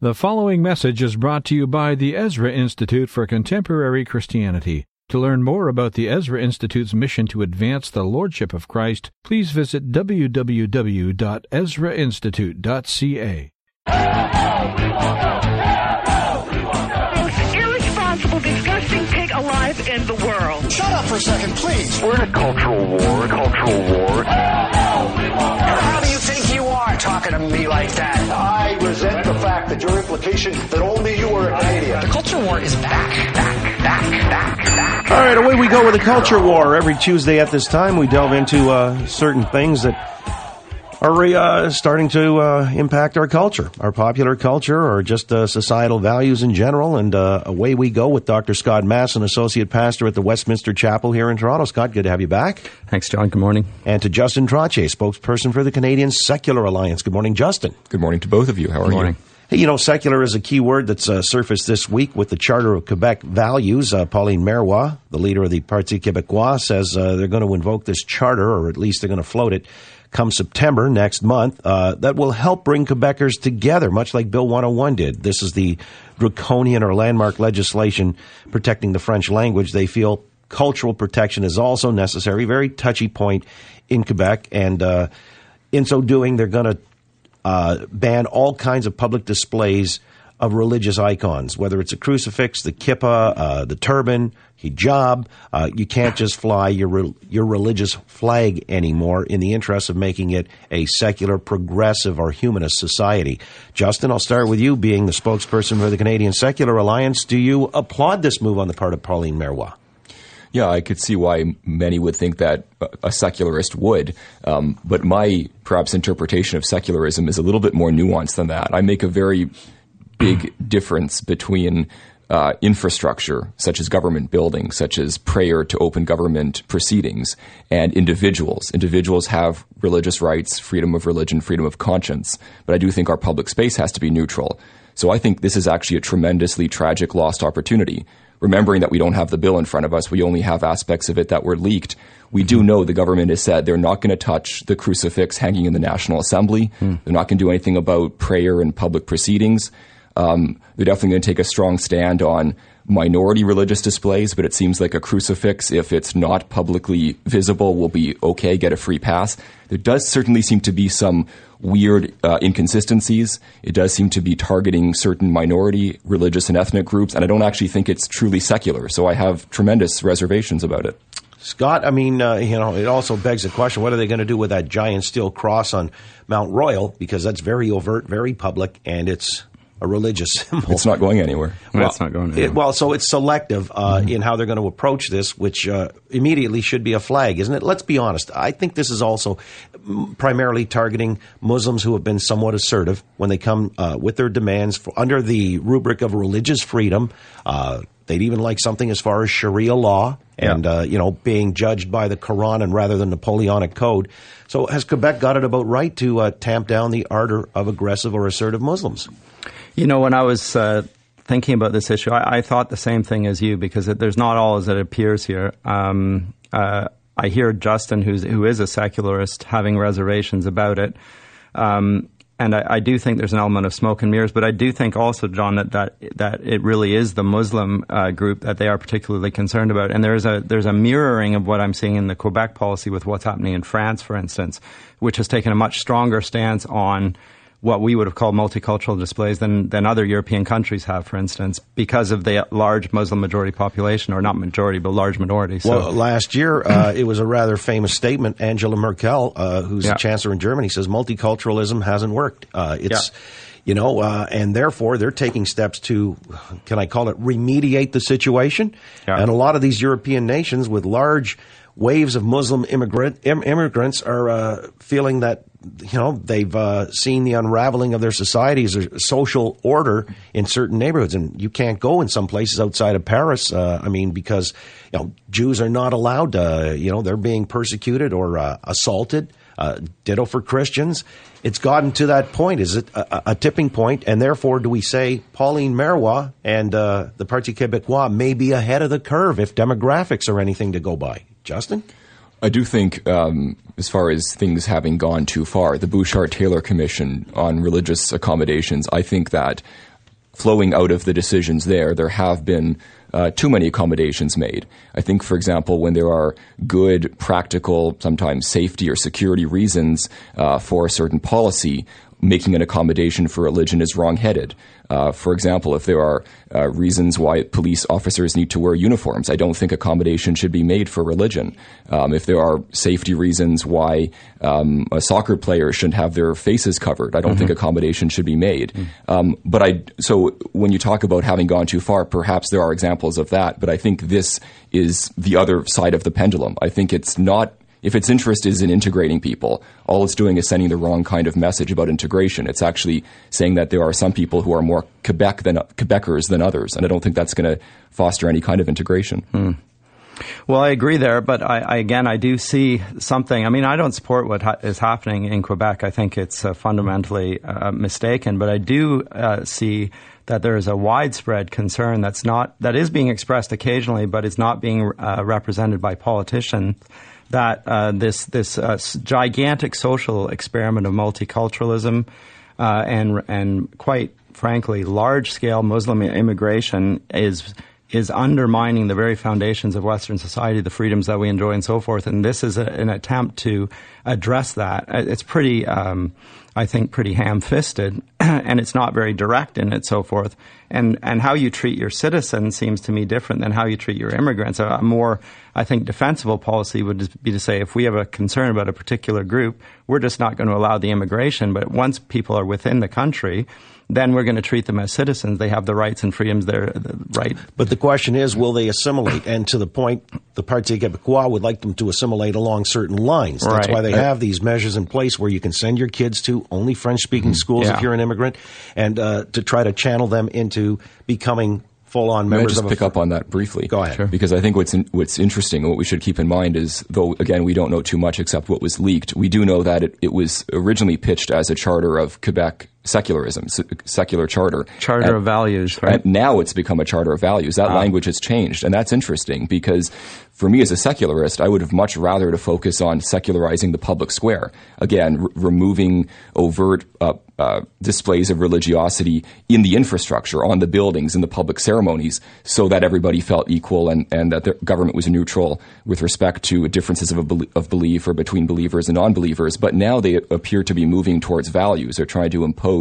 The following message is brought to you by the Ezra Institute for Contemporary Christianity. To learn more about the Ezra Institute's mission to advance the Lordship of Christ, please visit www.ezrainstitute.ca. most irresponsible, disgusting pig alive in the world. Shut up for a second, please. We're in a cultural war, a cultural war. Talking to me like that? I resent the fact that your implication that only you are a Canadian. The culture war is back, back, back, back, back. All right, away we go with the culture war. Every Tuesday at this time, we delve into uh, certain things that are uh, starting to uh, impact our culture, our popular culture, or just uh, societal values in general. And uh, away we go with Dr. Scott Masson, Associate Pastor at the Westminster Chapel here in Toronto. Scott, good to have you back. Thanks, John. Good morning. And to Justin Trottier, spokesperson for the Canadian Secular Alliance. Good morning, Justin. Good morning to both of you. How are Good morning. you? Hey, you know, secular is a key word that's uh, surfaced this week with the Charter of Quebec values. Uh, Pauline Marois, the leader of the Parti Québécois, says uh, they're going to invoke this charter, or at least they're going to float it, come September next month. Uh, that will help bring Quebecers together, much like Bill 101 did. This is the draconian or landmark legislation protecting the French language. They feel cultural protection is also necessary, very touchy point in Quebec, and uh, in so doing, they're going to uh, ban all kinds of public displays of religious icons, whether it's a crucifix, the kippah, uh, the turban, hijab. Uh, you can't just fly your re- your religious flag anymore in the interest of making it a secular, progressive, or humanist society. Justin, I'll start with you, being the spokesperson for the Canadian Secular Alliance. Do you applaud this move on the part of Pauline Marois? Yeah, I could see why many would think that a secularist would. Um, but my perhaps interpretation of secularism is a little bit more nuanced than that. I make a very big difference between uh, infrastructure, such as government buildings, such as prayer to open government proceedings, and individuals. Individuals have religious rights, freedom of religion, freedom of conscience. But I do think our public space has to be neutral. So I think this is actually a tremendously tragic lost opportunity. Remembering that we don't have the bill in front of us, we only have aspects of it that were leaked. We do know the government has said they're not going to touch the crucifix hanging in the National Assembly. They're not going to do anything about prayer and public proceedings. Um, they're definitely going to take a strong stand on minority religious displays, but it seems like a crucifix, if it's not publicly visible, will be okay, get a free pass. There does certainly seem to be some weird uh, inconsistencies. It does seem to be targeting certain minority religious and ethnic groups, and I don't actually think it's truly secular, so I have tremendous reservations about it. Scott, I mean, uh, you know, it also begs the question: What are they going to do with that giant steel cross on Mount Royal? Because that's very overt, very public, and it's a religious symbol. It's not going anywhere. Well, it's not going It, anywhere. well, so it's selective uh, Mm-hmm. in how they're going to approach this, which uh, immediately should be a flag, isn't it? Let's be honest. I think this is also primarily targeting Muslims who have been somewhat assertive when they come uh, with their demands for, under the rubric of religious freedom. Uh, they'd even like something as far as Sharia law and Yeah. uh, you know being judged by the Quran and rather than Napoleonic code. So has Quebec got it about right to uh, tamp down the ardor of aggressive or assertive Muslims? You know, when I was uh, thinking about this issue, I, I thought the same thing as you because it, there's not all as it appears here. Um, uh, I hear Justin, who's, who is a secularist, having reservations about it. Um, and I, I do think there's an element of smoke and mirrors, but I do think also, John, that that, that it really is the Muslim uh, group that they are particularly concerned about. And there's a there's a mirroring of what I'm seeing in the Quebec policy with what's happening in France, for instance, which has taken a much stronger stance on what we would have called multicultural displays than, than other European countries have, for instance, because of the large Muslim majority population, or not majority, but large minority. So, Well, last year uh, it was a rather famous statement. Angela Merkel, uh, who's Yeah. the chancellor in Germany, says multiculturalism hasn't worked. Uh, it's Yeah. you know, uh, and therefore they're taking steps to, can I call it, remediate the situation. Yeah. And a lot of these European nations with large waves of Muslim immigrant Im- immigrants are uh, feeling that you know they've uh, seen the unraveling of their societies or social order in certain neighborhoods, and you can't go in some places outside of Paris. Uh, I mean, because you know Jews are not allowed. To, you know, they're being persecuted or uh, assaulted. Uh, ditto for Christians. It's gotten to that point. Is it a, a- tipping point? And therefore, do we say Pauline Marois and uh, the Parti Québécois may be ahead of the curve if demographics are anything to go by? Justin? I do think, um, as far as things having gone too far, the Bouchard Taylor Commission on religious accommodations, I think that flowing out of the decisions there, there have been uh, too many accommodations made. I think, for example, when there are good, practical, sometimes safety or security reasons uh, for a certain policy, making an accommodation for religion is wrongheaded. Uh, for example, if there are uh, reasons why police officers need to wear uniforms, I don't think accommodation should be made for religion. Um, if there are safety reasons why um, a soccer player shouldn't have their faces covered, I don't think accommodation should be made. Um, but I, so when you talk about having gone too far, perhaps there are examples of that. But I think this is the other side of the pendulum. I think it's not if its interest is in integrating people, all it's doing is sending the wrong kind of message about integration. It's actually saying that there are some people who are more Quebec than Quebecers than others, and I don't think that's going to foster any kind of integration. Well, I agree there, but I, I, again, I do see something. I mean, I don't support what ha- is happening in Quebec. I think it's uh, fundamentally uh, mistaken, but I do uh, see that there is a widespread concern that's not that is being expressed occasionally, but it's not being uh, represented by politicians. That uh, this this uh, gigantic social experiment of multiculturalism and and quite frankly large scale Muslim immigration is is undermining the very foundations of Western society, the freedoms that we enjoy, and so forth. And this is a, an attempt to address that. It's pretty, um, I think, pretty ham-fisted, and it's not very direct in it, so forth. And and how you treat your citizens seems to me different than how you treat your immigrants. A more, I think, defensible policy would be to say if we have a concern about a particular group, we're just not going to allow the immigration. But once people are within the country then we're going to treat them as citizens. They have the rights and freedoms there, right? But the question is, will they assimilate? And to the point, the Parti Québécois would like them to assimilate along certain lines. That's Right. why they have these measures in place where you can send your kids to only French-speaking schools Yeah. if you're an immigrant, and uh, to try to channel them into becoming full-on May I members just of a pick up on that briefly? Go ahead. Sure. Because I think what's in, what's interesting, and what we should keep in mind is, though again we don't know too much except what was leaked, we do know that it, it was originally pitched as a charter of Quebec secularism, secular charter. Charter And- of values, right? and now it's become a charter of values. That language has changed, and that's interesting because for me as a secularist, I would have much rather to focus on secularizing the public square. Again, r- removing overt uh, uh, displays of religiosity in the infrastructure, on the buildings, in the public ceremonies, so that everybody felt equal and, and that the government was neutral with respect to differences of, a bel- of belief or between believers and non-believers. But now they appear to be moving towards values. They're trying to impose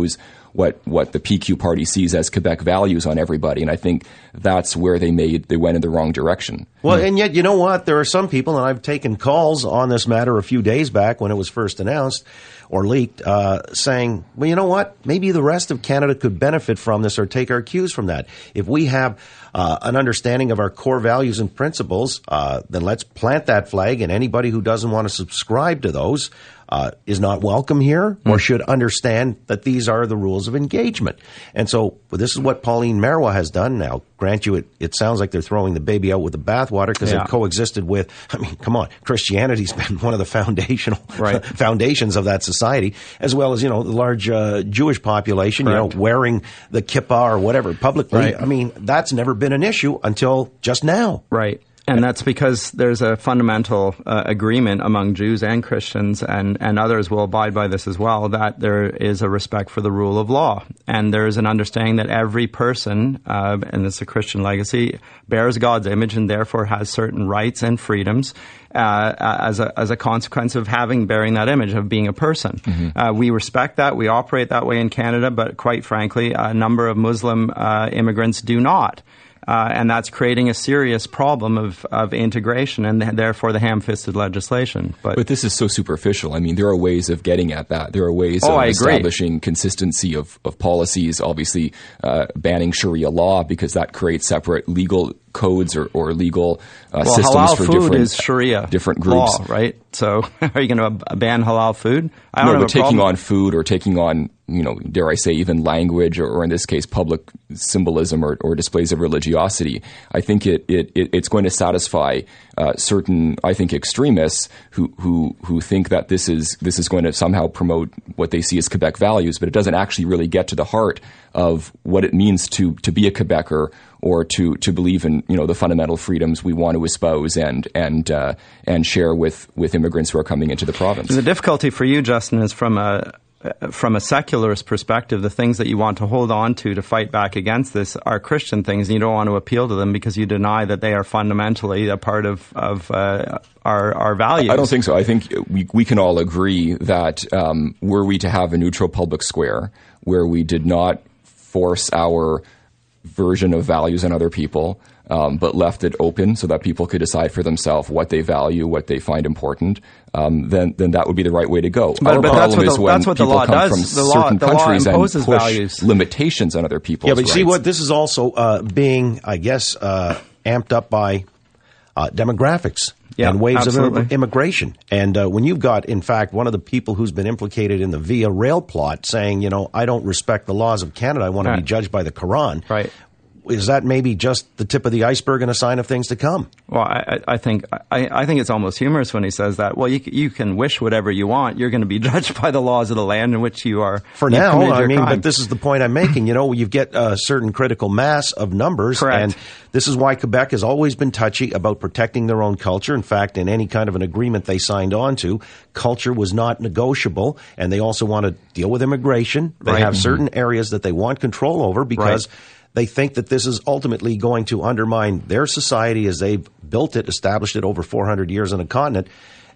what what the PQ party sees as Quebec values on everybody, and I think that's where they made they went in the wrong direction. Well, and yet, you know what? There are some people, and I've taken calls on this matter a few days back when it was first announced or leaked, uh, saying, well, you know what? Maybe the rest of Canada could benefit from this or take our cues from that. If we have uh, an understanding of our core values and principles, uh, then let's plant that flag, and anybody who doesn't want to subscribe to those uh, is not welcome here or should understand that these are the rules of engagement. And so well, this is what Pauline Marois has done now. Grant you, it, it sounds like they're throwing the baby out with the bathwater because Yeah. they've coexisted with, I mean, come on, Christianity's been one of the foundational Right. foundations of that society, as well as, you know, the large uh, Jewish population, you know, wearing the kippah or whatever publicly. Right. I mean, that's never been an issue until just now. Right. And that's because there's a fundamental uh, agreement among Jews and Christians, and, and others will abide by this as well, that there is a respect for the rule of law. And there is an understanding that every person, uh, and it's a Christian legacy, bears God's image and therefore has certain rights and freedoms. Uh, as a as a consequence of having bearing that image of being a person, uh, we respect that. We operate that way in Canada, but quite frankly, a number of Muslim uh, immigrants do not. Uh, and that's creating a serious problem of, of integration and th- therefore the ham-fisted legislation. But, But this is so superficial. I mean, there are ways of getting at that. There are ways Oh, of establishing consistency of, of policies, obviously uh, banning Sharia law because that creates separate legal codes or, or legal uh, well, systems for different, is Sharia different groups. law, right? So are you going to ban halal food? I don't no, but taking on food or taking on, you know, dare I say, even language or, or in this case, public symbolism or, or displays of religiosity, I think it, it, it it's going to satisfy uh, certain, I think, extremists who, who who think that this is this is going to somehow promote what they see as Quebec values, but it doesn't actually really get to the heart of what it means to to be a Quebecer or to, to believe in you know the fundamental freedoms we want to espouse and and uh, and share with, with immigrants who are coming into the province. The difficulty for you, Justin, is from a from a secularist perspective, the things that you want to hold on to to fight back against this are Christian things, and you don't want to appeal to them because you deny that they are fundamentally a part of, of uh, our, our values. I don't think so. I think we, we can all agree that um, were we to have a neutral public square where we did not force our version of values on other people, um, but left it open so that people could decide for themselves what they value, what they find important, um, then then that would be the right way to go. But, Our but problem that's what is the, when that's what the people law come does. from the law, certain law countries and imposes push values. limitations on other people. Yeah, but you see what? This is also uh, being, I guess, uh, amped up by uh, demographics Yeah, and waves absolutely. of immigration. And uh, when you've got, in fact, one of the people who's been implicated in the Via Rail plot saying, you know, I don't respect the laws of Canada, I want to be judged by the Quran. Right. Is that maybe just the tip of the iceberg and a sign of things to come? Well, I, I think I, I think it's almost humorous when he says that. Well, you you can wish whatever you want. You're going to be judged by the laws of the land in which you are. For now, I mean, crime. but this is the point I'm making. You know, you get a certain critical mass of numbers, Correct. and this is why Quebec has always been touchy about protecting their own culture. In fact, in any kind of an agreement they signed on to, culture was not negotiable, and they also want to deal with immigration. They Right. have certain mm-hmm. areas that they want control over because. Right. They think that this is ultimately going to undermine their society as they've built it, established it over 400 years on a continent,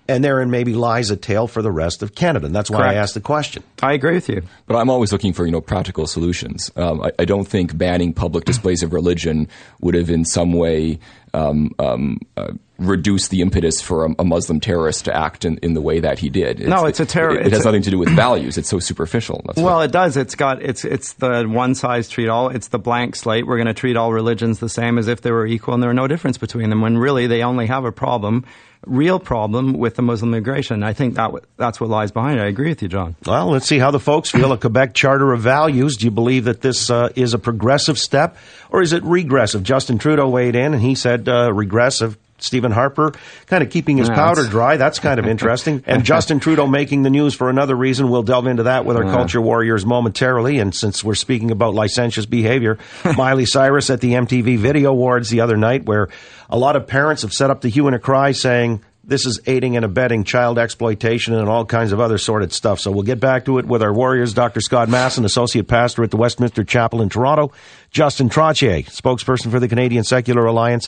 and therein maybe lies a tale for the rest of Canada. And that's why Correct. I asked the question. I agree with you. But I'm always looking for you know practical solutions. Um, I, I don't think banning public displays of religion would have in some way um, um, uh, reduced the impetus for a, a Muslim terrorist to act in, in the way that he did. No, it's a terror- It, it has nothing to do with values. It's so superficial. That's Well, what- it does. It's got it's it's the one size treat all. It's the blank slate. We're going to treat all religions the same as if they were equal, and there are no difference between them. When really they only have a problem, real problem with the Muslim migration. I think that that's what lies behind it. I agree with you, John. Well, let's see how the folks feel. A Quebec Charter of Values. Do you believe that this uh, is a progressive step or is it regressive? Justin Trudeau weighed in and he said uh, regressive. Stephen Harper kind of keeping his Yeah, powder dry. That's kind of interesting. and Justin Trudeau making the news for another reason. We'll delve into that with our culture warriors momentarily. And since we're speaking about licentious behavior, Miley Cyrus at the MTV Video Awards the other night, where a lot of parents have set up the hue and a cry saying, this is aiding and abetting child exploitation and all kinds of other sordid stuff. So we'll get back to it with our warriors, Dr. Scott Masson, Associate Pastor at the Westminster Chapel in Toronto, Justin Trottier, spokesperson for the Canadian Secular Alliance.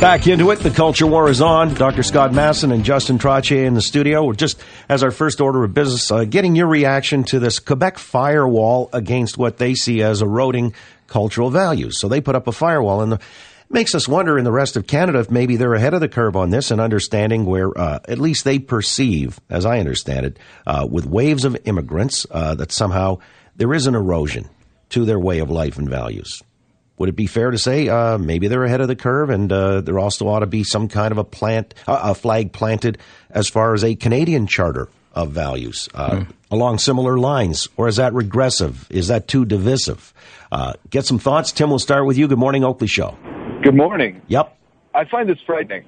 Back. Into it. The culture war is on. Dr. Scott Masson and Justin Trottier in the studio. We're just, as our first order of business, uh, getting your reaction to this Quebec firewall against what they see as eroding cultural values. So they put up a firewall and the, makes us wonder in the rest of Canada if maybe they're ahead of the curve on this and understanding where uh, at least they perceive, as I understand it, uh, with waves of immigrants, uh, that somehow there is an erosion to their way of life and values. Would it be fair to say uh, maybe they're ahead of the curve, and uh, there also ought to be some kind of a plant, uh, a flag planted as far as a Canadian charter of values uh, along similar lines, or is that regressive? Is that too divisive? Uh, get some thoughts. Tim, we'll start with you. Good morning, Oakley Show. Good morning. Yep. I find this frightening.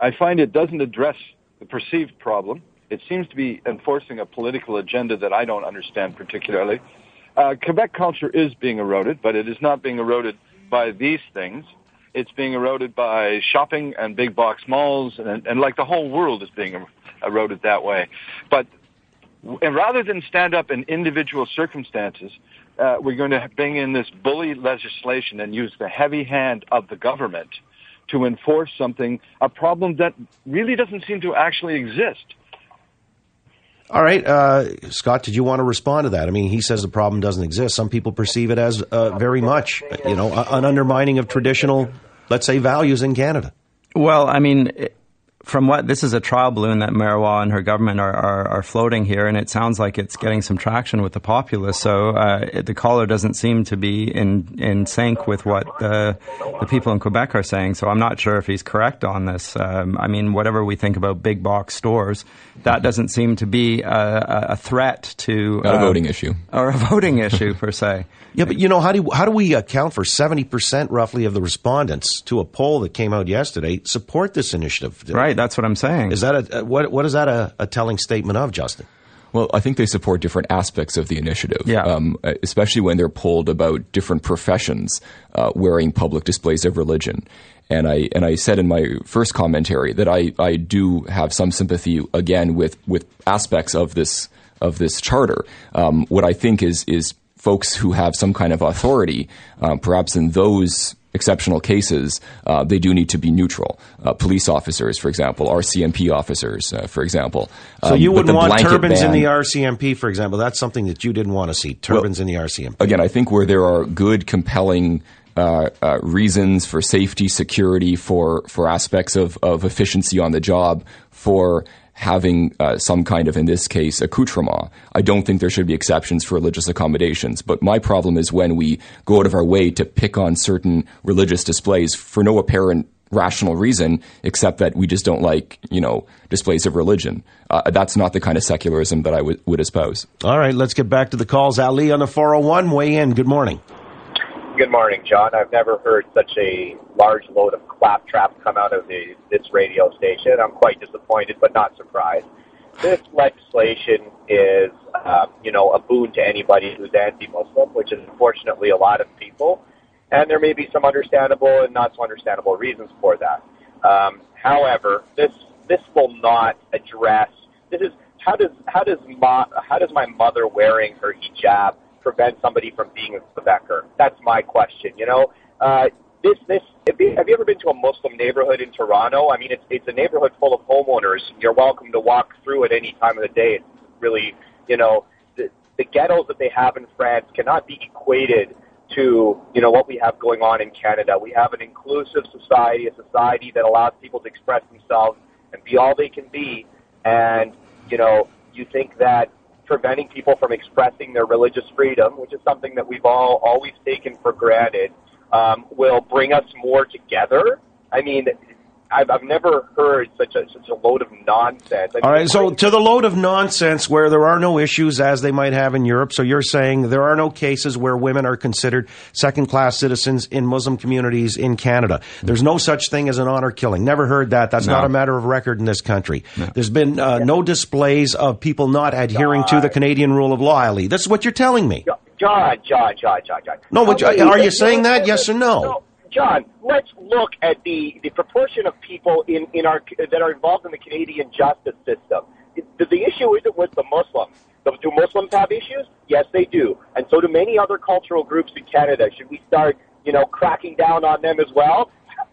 I find it doesn't address the perceived problem. It seems to be enforcing a political agenda that I don't understand particularly. Uh, Quebec culture is being eroded, but it is not being eroded by these things. It's being eroded by shopping and big box malls, and, and like the whole world is being er- eroded that way. But and rather than stand up in individual circumstances, uh, we're going to bring in this bully legislation and use the heavy hand of the government to enforce something, a problem that really doesn't seem to actually exist. All right, uh, Scott. Did you want to respond to that? I mean, he says the problem doesn't exist. Some people perceive it as uh, very much, you know, an undermining of traditional, let's say, values in Canada. Well, I mean, from what this is a trial balloon that Marois and her government are, are, are floating here, and it sounds like it's getting some traction with the populace. So uh, it, the caller doesn't seem to be in in sync with what the the people in Quebec are saying. So I'm not sure if he's correct on this. Um, I mean, whatever we think about big box stores, that doesn't seem to be a, a- a threat to Not a uh, voting issue. or a voting issue per se. Yeah, but you know how do how do we account for seventy percent roughly of the respondents to a poll that came out yesterday support this initiative? Right, that's what I'm saying. Is that a what? What is that a, a telling statement of, Justin? Well, I think they support different aspects of the initiative, Yeah. um, especially when they're polled about different professions uh, wearing public displays of religion. And I and I said in my first commentary that I, I do have some sympathy again with with aspects of this of this charter. Um, what I think is is folks who have some kind of authority, um, perhaps in those exceptional cases, uh, they do need to be neutral. Uh, police officers, for example, RCMP officers, uh, for example. So Um, you wouldn't want turbans in the RCMP, for example. That's something that you didn't want to see. Turbans in the RCMP. again, I think where there are good, compelling uh, uh, reasons for safety, security, for for aspects of, of efficiency on the job, for having uh, some kind of, in this case, accoutrement. I don't think there should be exceptions for religious accommodations. But my problem is when we go out of our way to pick on certain religious displays for no apparent rational reason except that we just don't like, you know, displays of religion. Uh, that's not the kind of secularism that I would would espouse. All right, let's get back to the calls. Ali on the 401, weigh in. Good morning. Good morning, John. I've never heard such a large load of claptrap come out of the, this radio station. I'm quite disappointed, but not surprised. This legislation is, uh, you know, a boon to anybody who's anti-Muslim, which is unfortunately a lot of people, and there may be some understandable and not so understandable reasons for that. Um, however, this this will not address. This is how does how does ma, how does my mother wearing her hijab prevent somebody from being a Quebecer? That's my question. You know, uh, this this have you, have you ever been to a Muslim neighborhood in Toronto? I mean, it's it's a neighborhood full of homeowners. You're welcome to walk through at any time of the day. It's really, you know, the, the ghettos that they have in France cannot be equated to you know what we have going on in Canada. We have an inclusive society, a society that allows people to express themselves and be all they can be. And you know, you think that preventing people from expressing their religious freedom, which is something that we've all always taken for granted, um, will bring us more together. I mean, I've, I've never heard such a such a load of nonsense. I mean, All right, so to the load of nonsense where there are no issues as they might have in Europe. So you're saying there are no cases where women are considered second class citizens in Muslim communities in Canada. There's no such thing as an honor killing. Never heard that. That's No. not a matter of record in this country. There's been uh, no displays of people not adhering to the Canadian rule of law, Ali. This is what you're telling me. John, John, John, John, John. No, but Okay, are you saying that? Yes or no? John, let's look at the, the proportion of people in, in our that are involved in the Canadian justice system. The, the issue isn't with the Muslims. Do Muslims have issues? Yes, they do, and so do many other cultural groups in Canada. Should we start, you know, cracking down on them as well?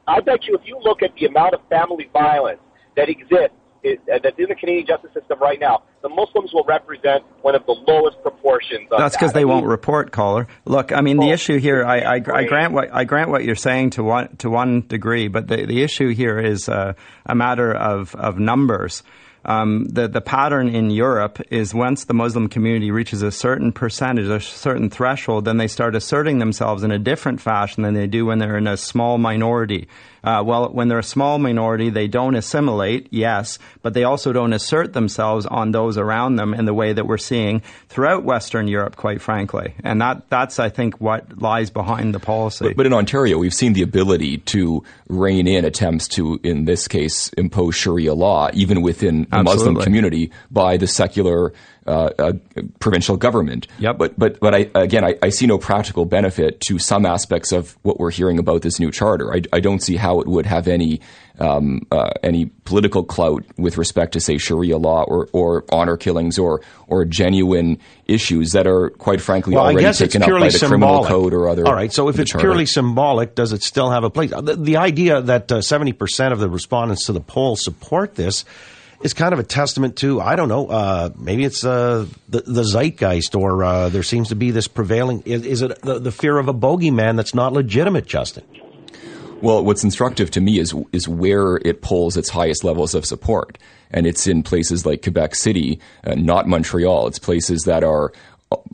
I bet you, if you look at the amount of family violence that exists is, that's in the Canadian justice system right now, the Muslims will represent one of the lowest proportions. Of That's that. because I they won't report, caller. Look, I mean, the issue here, I, I, I grant what I grant what you're saying to one to one degree, but the, the issue here is uh, a matter of of numbers. Um, the the pattern in Europe is once the Muslim community reaches a certain percentage, a certain threshold, then they start asserting themselves in a different fashion than they do when they're in a small minority. Uh, well, when they're a small minority, they don't assimilate, yes, but they also don't assert themselves on those around them in the way that we're seeing throughout Western Europe, quite frankly. And that, that's, I think, what lies behind the policy. But, but in Ontario, we've seen the ability to rein in attempts to, in this case, impose Sharia law, even within the Muslim community, by the secular uh, uh, provincial government. Yep. But but but I again, I, I see no practical benefit to some aspects of what we're hearing about this new charter. I, I don't see how it would have any. Um, uh, any political clout with respect to say Sharia law or, or honor killings or or genuine issues that are quite frankly Well, I already taken up by purely the criminal symbolic. code or other. All right, so if it's charter. purely symbolic, does it still have a place? The, the idea that uh, seventy percent of the respondents to the poll support this is kind of a testament to I don't know. Uh, maybe it's uh, the, the zeitgeist, or uh, there seems to be this prevailing. Is, is it the, the fear of a bogeyman that's not legitimate, Justin? Well, what's instructive to me is is where it pulls its highest levels of support, and it's in places like Quebec City, uh, not Montreal. It's places that are,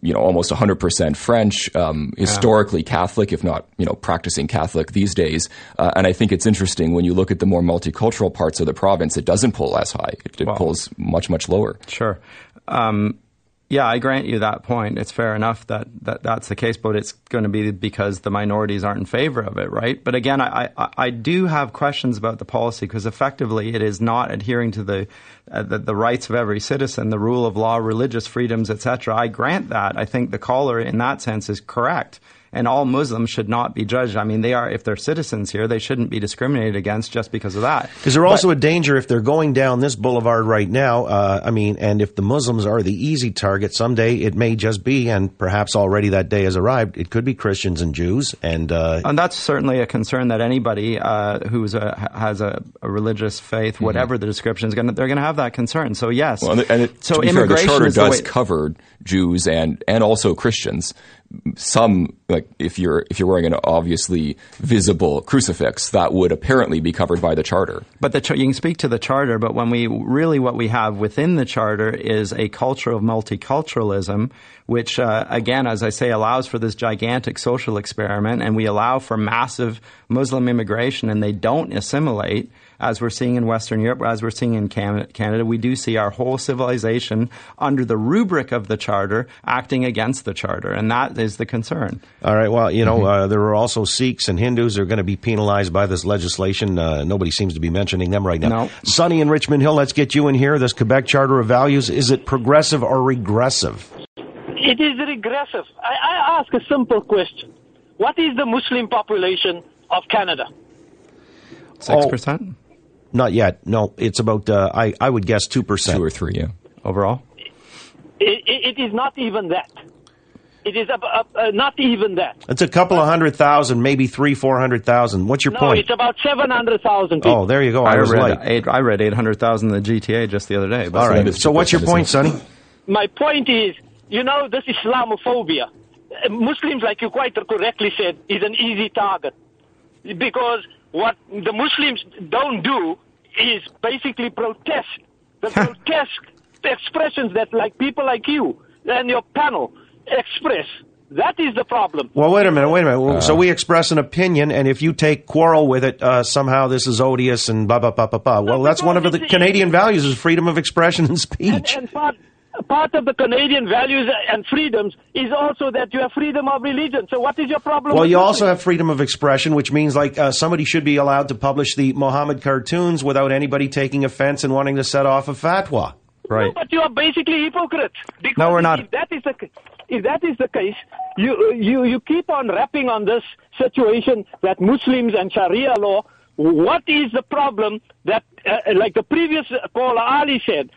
you know, almost 100% French, um, historically Catholic, if not, you know, practicing Catholic these days. Uh, and I think it's interesting when you look at the more multicultural parts of the province, it doesn't pull as high. It, it Wow. pulls much much lower. Sure. Um, Yeah, I grant you that point. It's fair enough that, that that's the case, but it's going to be because the minorities aren't in favor of it, right? But again, I, I, I do have questions about the policy because effectively it is not adhering to the, uh, the, the rights of every citizen, the rule of law, religious freedoms, etc. I grant that. I think the caller in that sense is correct and all Muslims should not be judged. I mean, they are, if they're citizens here, they shouldn't be discriminated against just because of that. Is there also a danger if they're going down this boulevard right now? Uh, I mean, and if the Muslims are the easy target, someday it may just be, and perhaps already that day has arrived, it could be Christians and Jews. And, uh, and that's certainly a concern that anybody uh, who's a, has a, a, religious faith, mm-hmm. whatever the description is, going they're going to have that concern. So, yes. Well, and it, so immigration fair, the charter does cover Jews and, and also Christians some like if you're if you're wearing an obviously visible crucifix that would apparently be covered by the charter. But the you can speak to the charter but when we really what we have within the charter is a culture of multiculturalism which uh, again as i say allows for this gigantic social experiment and we allow for massive muslim immigration and they don't assimilate as we're seeing in Western Europe, as we're seeing in Canada, we do see our whole civilization under the rubric of the Charter acting against the Charter, and that is the concern. All right. Well, you know, mm-hmm. uh, there are also Sikhs and Hindus who are going to be penalized by this legislation. Uh, nobody seems to be mentioning them right now. No. Sonny in Richmond Hill, let's get you in here. This Quebec Charter of Values, is it progressive or regressive? It is regressive. I, I ask a simple question. What is the Muslim population of Canada? Six percent. Not yet. No, it's about. Uh, I I would guess two percent, two or three. Yeah, overall. it, it is not even that. It is uh, uh, not even that. It's a couple of hundred thousand, maybe three, four hundred thousand. What's your no, point? it's about seven hundred thousand. Oh, there you go. I, I read eight, I read eight hundred thousand in the GTA just the other day. All right. So what's your point, Sonny? My point is, you know, this Islamophobia. Uh, Muslims, like you quite correctly said, is an easy target because what the Muslims don't do is basically protest. The grotesque expressions that like people like you and your panel express. That is the problem. Well, wait a minute, wait a minute. Uh, so we express an opinion, and if you take quarrel with it, uh, somehow this is odious and blah blah blah blah blah. Well, that's one of the Canadian values: is freedom of expression and speech. And, and part, part of the Canadian values and freedoms is also that you have freedom of religion. So what is your problem? Well, you also have freedom of expression, which means like uh, somebody should be allowed to publish the Mohammed cartoons without anybody taking offense and wanting to set off a fatwa. Right. No, but you are basically hypocrites. Because no, we're not. If that is the if that is the case, you you you keep on rapping on this situation that Muslims and Sharia law. What is the problem that, uh, like the previous caller Ali said,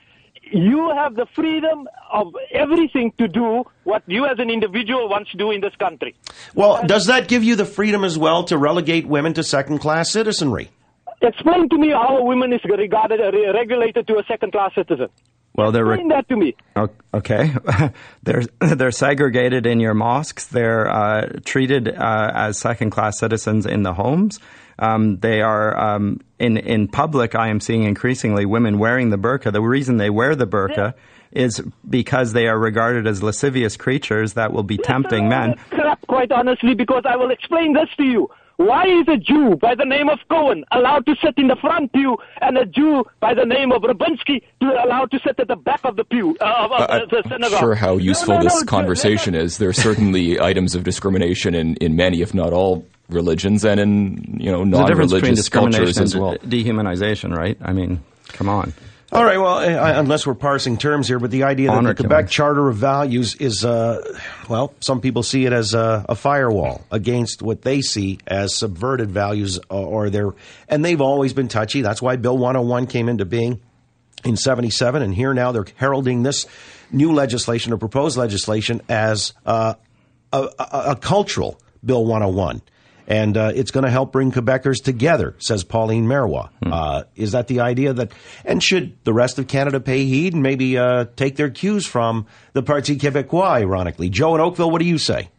you have the freedom of everything to do what you as an individual wants to do in this country. Well, does that give you the freedom as well to relegate women to second class citizenry? Explain to me how a woman is regarded, regulated to a second class citizen. Well, they're explain that to me. Okay, they're they're segregated in your mosques. They're uh, treated uh, as second class citizens in the homes. Um, they are um, in in public. I am seeing increasingly women wearing the burqa. The reason they wear the burqa is because they are regarded as lascivious creatures that will be tempting men. Crap, quite honestly, because I will explain this to you. Why is a Jew by the name of Cohen allowed to sit in the front pew and a Jew by the name of Rabinsky allowed to sit at the back of the pew uh, of, uh, the synagogue? I'm sure how useful no, no, this no, conversation is. There are certainly items of discrimination in, in many, if not all, religions and in you know non-religious cultures as well. Dehumanization, right? I mean, come on. All right. Well, I, unless we're parsing terms here, but the idea Honor that the Quebec Charter of Values is, uh, well, some people see it as a, a, firewall against what they see as subverted values, uh, or their, and they've always been touchy. That's why Bill 101 came into being in 77, and here now they're heralding this new legislation or proposed legislation as uh, a, a, a cultural Bill 101 and uh, it's going to help bring Quebecers together, says Pauline Marois. Hmm. Uh, is that the idea that, and should the rest of Canada pay heed and maybe uh, take their cues from the Parti Québécois, ironically? Joe in Oakville, what do you say?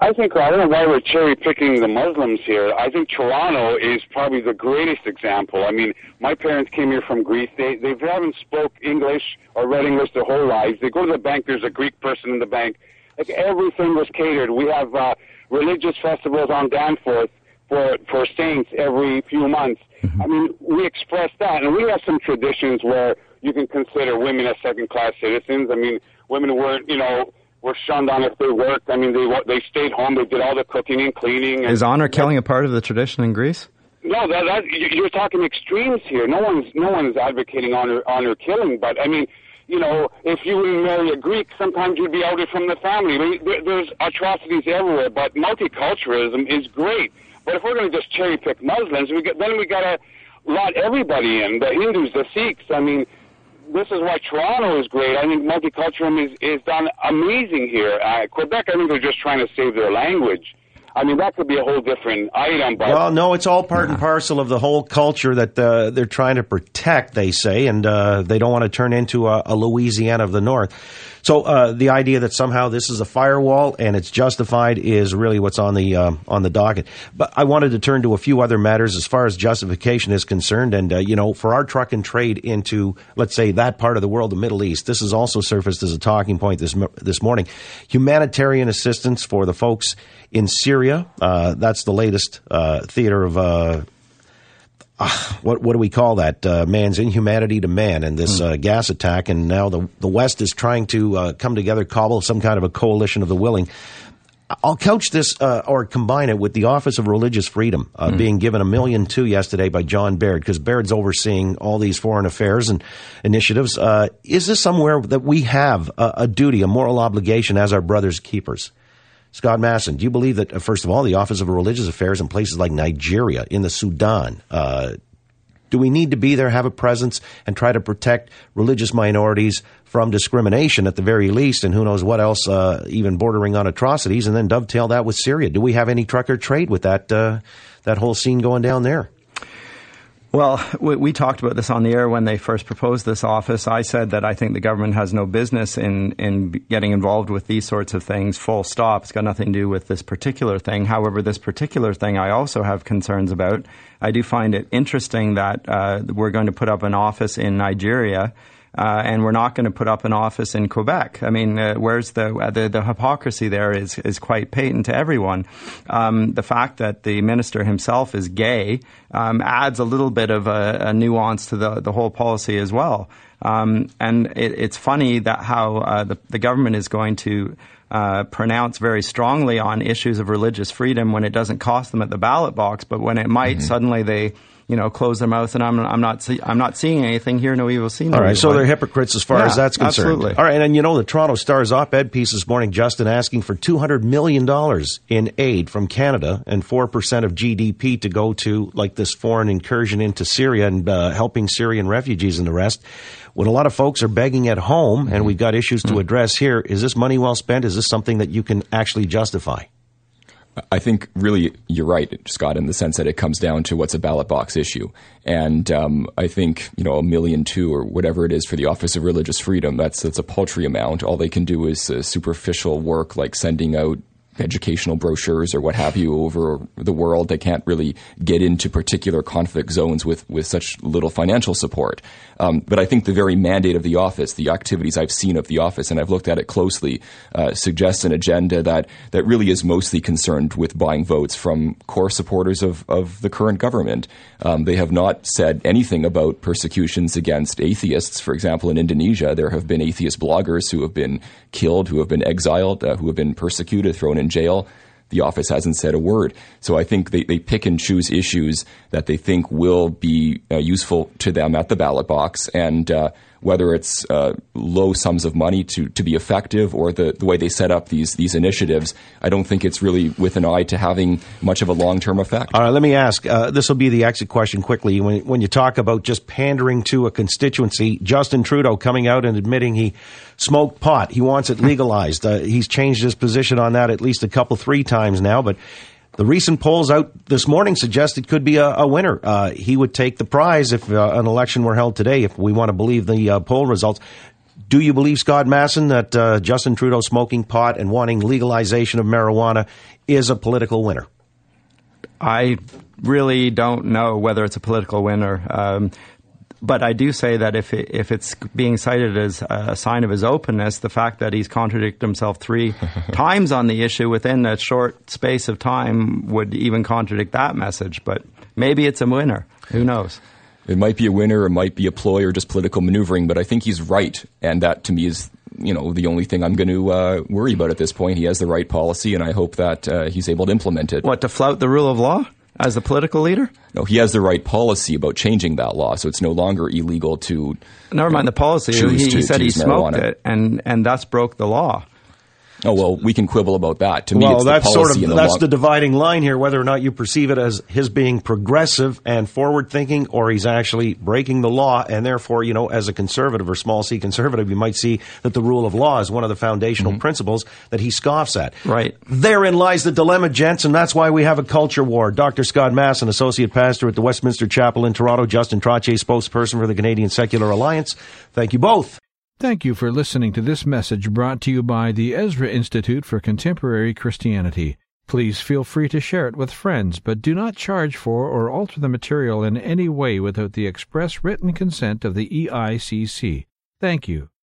I think I don't know why we're cherry picking the Muslims here. I think Toronto is probably the greatest example. I mean, my parents came here from Greece. They they haven't spoke English or read English their whole lives. They go to the bank. There's a Greek person in the bank. Like everything was catered. We have uh, religious festivals on Danforth for for saints every few months. Mm-hmm. I mean, we express that, and we have some traditions where you can consider women as second class citizens. I mean, women weren't, you know, were shunned on if they worked. I mean, they they stayed home. They did all the cooking and cleaning. And, Is honor killing a part of the tradition in Greece? No, that, that you're talking extremes here. No one's no one's advocating honor honor killing, but I mean, you know, if you would marry a Greek, sometimes you'd be outed from the family. There's atrocities everywhere, but multiculturalism is great. But if we're going to just cherry pick Muslims, we get, then we got to let everybody in the Hindus, the Sikhs. I mean, this is why Toronto is great. I think multiculturalism is, is done amazing here. Uh, Quebec, I think they're just trying to save their language. I mean, that could be a whole different item. But well, no, it's all part and parcel of the whole culture that uh, they're trying to protect. They say, and uh, they don't want to turn into a, a Louisiana of the North. So uh, the idea that somehow this is a firewall and it's justified is really what's on the uh, on the docket. But I wanted to turn to a few other matters as far as justification is concerned, and uh, you know, for our truck and trade into let's say that part of the world, the Middle East, this has also surfaced as a talking point this this morning. Humanitarian assistance for the folks in Syria. Uh, that's the latest uh, theater of uh, what what do we call that? Uh, man's inhumanity to man, and this uh, gas attack, and now the the West is trying to uh, come together, cobble some kind of a coalition of the willing. I'll couch this uh, or combine it with the Office of Religious Freedom mm. being given a million two yesterday by John Baird because Baird's overseeing all these foreign affairs and initiatives. is this somewhere that we have a, a duty, a moral obligation as our brothers' keepers? Scott Masson, do you believe that, uh, first of all, the Office of Religious Affairs in places like Nigeria, in the Sudan, uh, do we need to be there, have a presence, and try to protect religious minorities from discrimination at the very least, and who knows what else, uh, even bordering on atrocities, and then dovetail that with Syria? Do we have any trucker trade with that uh, that whole scene going down there? Well, we, we, talked about this on the air when they first proposed this office. I said that I think the government has no business in, in getting involved with these sorts of things, full stop. It's got nothing to do with this particular thing. However, this particular thing I also have concerns about. I do find it interesting that uh, we're going to put up an office in Nigeria uh, and we're not going to put up an office in Quebec. I mean, uh, where's the, uh, the, the hypocrisy there is is quite patent to everyone. Um, the fact that the minister himself is gay um, adds a little bit of a, a, nuance to the the whole policy as well. Um, and it, it's funny that how uh, the the government is going to. Uh, pronounce very strongly on issues of religious freedom when it doesn't cost them at the ballot box, but when it might, mm-hmm. suddenly they you know, close their mouth, and I'm, I'm not see, I'm not seeing anything here. No evil seen. All right, so they're hypocrites as far yeah, as that's concerned. Absolutely. All right, and you know the Toronto Star's op-ed piece this morning, Justin, asking for 200 million dollars in aid from Canada and four percent of GDP to go to like this foreign incursion into Syria and uh, helping Syrian refugees and the rest. When a lot of folks are begging at home, and we've got issues to mm-hmm. address here, is this money well spent? Is this something that you can actually justify? I think really you're right, Scott, in the sense that it comes down to what's a ballot box issue. And um, I think you know a million two or whatever it is for the Office of Religious Freedom. That's that's a paltry amount. All they can do is uh, superficial work like sending out educational brochures or what have you over the world. They can't really get into particular conflict zones with, with such little financial support. Um, but I think the very mandate of the office, the activities I've seen of the office, and I've looked at it closely, uh, suggests an agenda that, that really is mostly concerned with buying votes from core supporters of, of the current government. Um, they have not said anything about persecutions against atheists. For example, in Indonesia, there have been atheist bloggers who have been killed, who have been exiled, uh, who have been persecuted, thrown in jail the office hasn't said a word. So I think they, they pick and choose issues that they think will be uh, useful to them at the ballot box. And uh, whether it's uh, low sums of money to, to be effective or the, the way they set up these these initiatives, I don't think it's really with an eye to having much of a long term effect. All right, let me ask. Uh, this will be the exit question quickly. When, when you talk about just pandering to a constituency, Justin Trudeau coming out and admitting he smoked pot, he wants it legalized. Uh, he's changed his position on that at least a couple, three times now, but the recent polls out this morning suggest it could be a, a winner. Uh, he would take the prize if uh, an election were held today, if we want to believe the uh, poll results. Do you believe, Scott Masson, that uh, Justin Trudeau smoking pot and wanting legalization of marijuana is a political winner? I really don't know whether it's a political winner. Um, but I do say that if it, if it's being cited as a sign of his openness, the fact that he's contradicted himself three times on the issue within a short space of time would even contradict that message. But maybe it's a winner. Who knows? It might be a winner, it might be a ploy, or just political maneuvering, but I think he's right, and that to me is you know the only thing I'm going to uh, worry about at this point. He has the right policy, and I hope that uh, he's able to implement it. What to flout the rule of law as a political leader? No, he has the right policy about changing that law, so it's no longer illegal to. Never mind the policy. He, he said he smoked marijuana. it, and and thus broke the law. Oh well, we can quibble about that. To me, well, that's sort of the that's long- the dividing line here. Whether or not you perceive it as his being progressive and forward thinking, or he's actually breaking the law, and therefore, you know, as a conservative or small c conservative, you might see that the rule of law is one of the foundational Mm-hmm. principles that he scoffs at. Right. Therein lies the dilemma, gents, and that's why we have a culture war. Dr. Scott Masson, associate pastor at the Westminster Chapel in Toronto, Justin Trottier, spokesperson for the Canadian Secular Alliance. Thank you both. Thank you for listening to this message brought to you by the Ezra Institute for Contemporary Christianity. Please feel free to share it with friends, but do not charge for or alter the material in any way without the express written consent of the EICC. Thank you.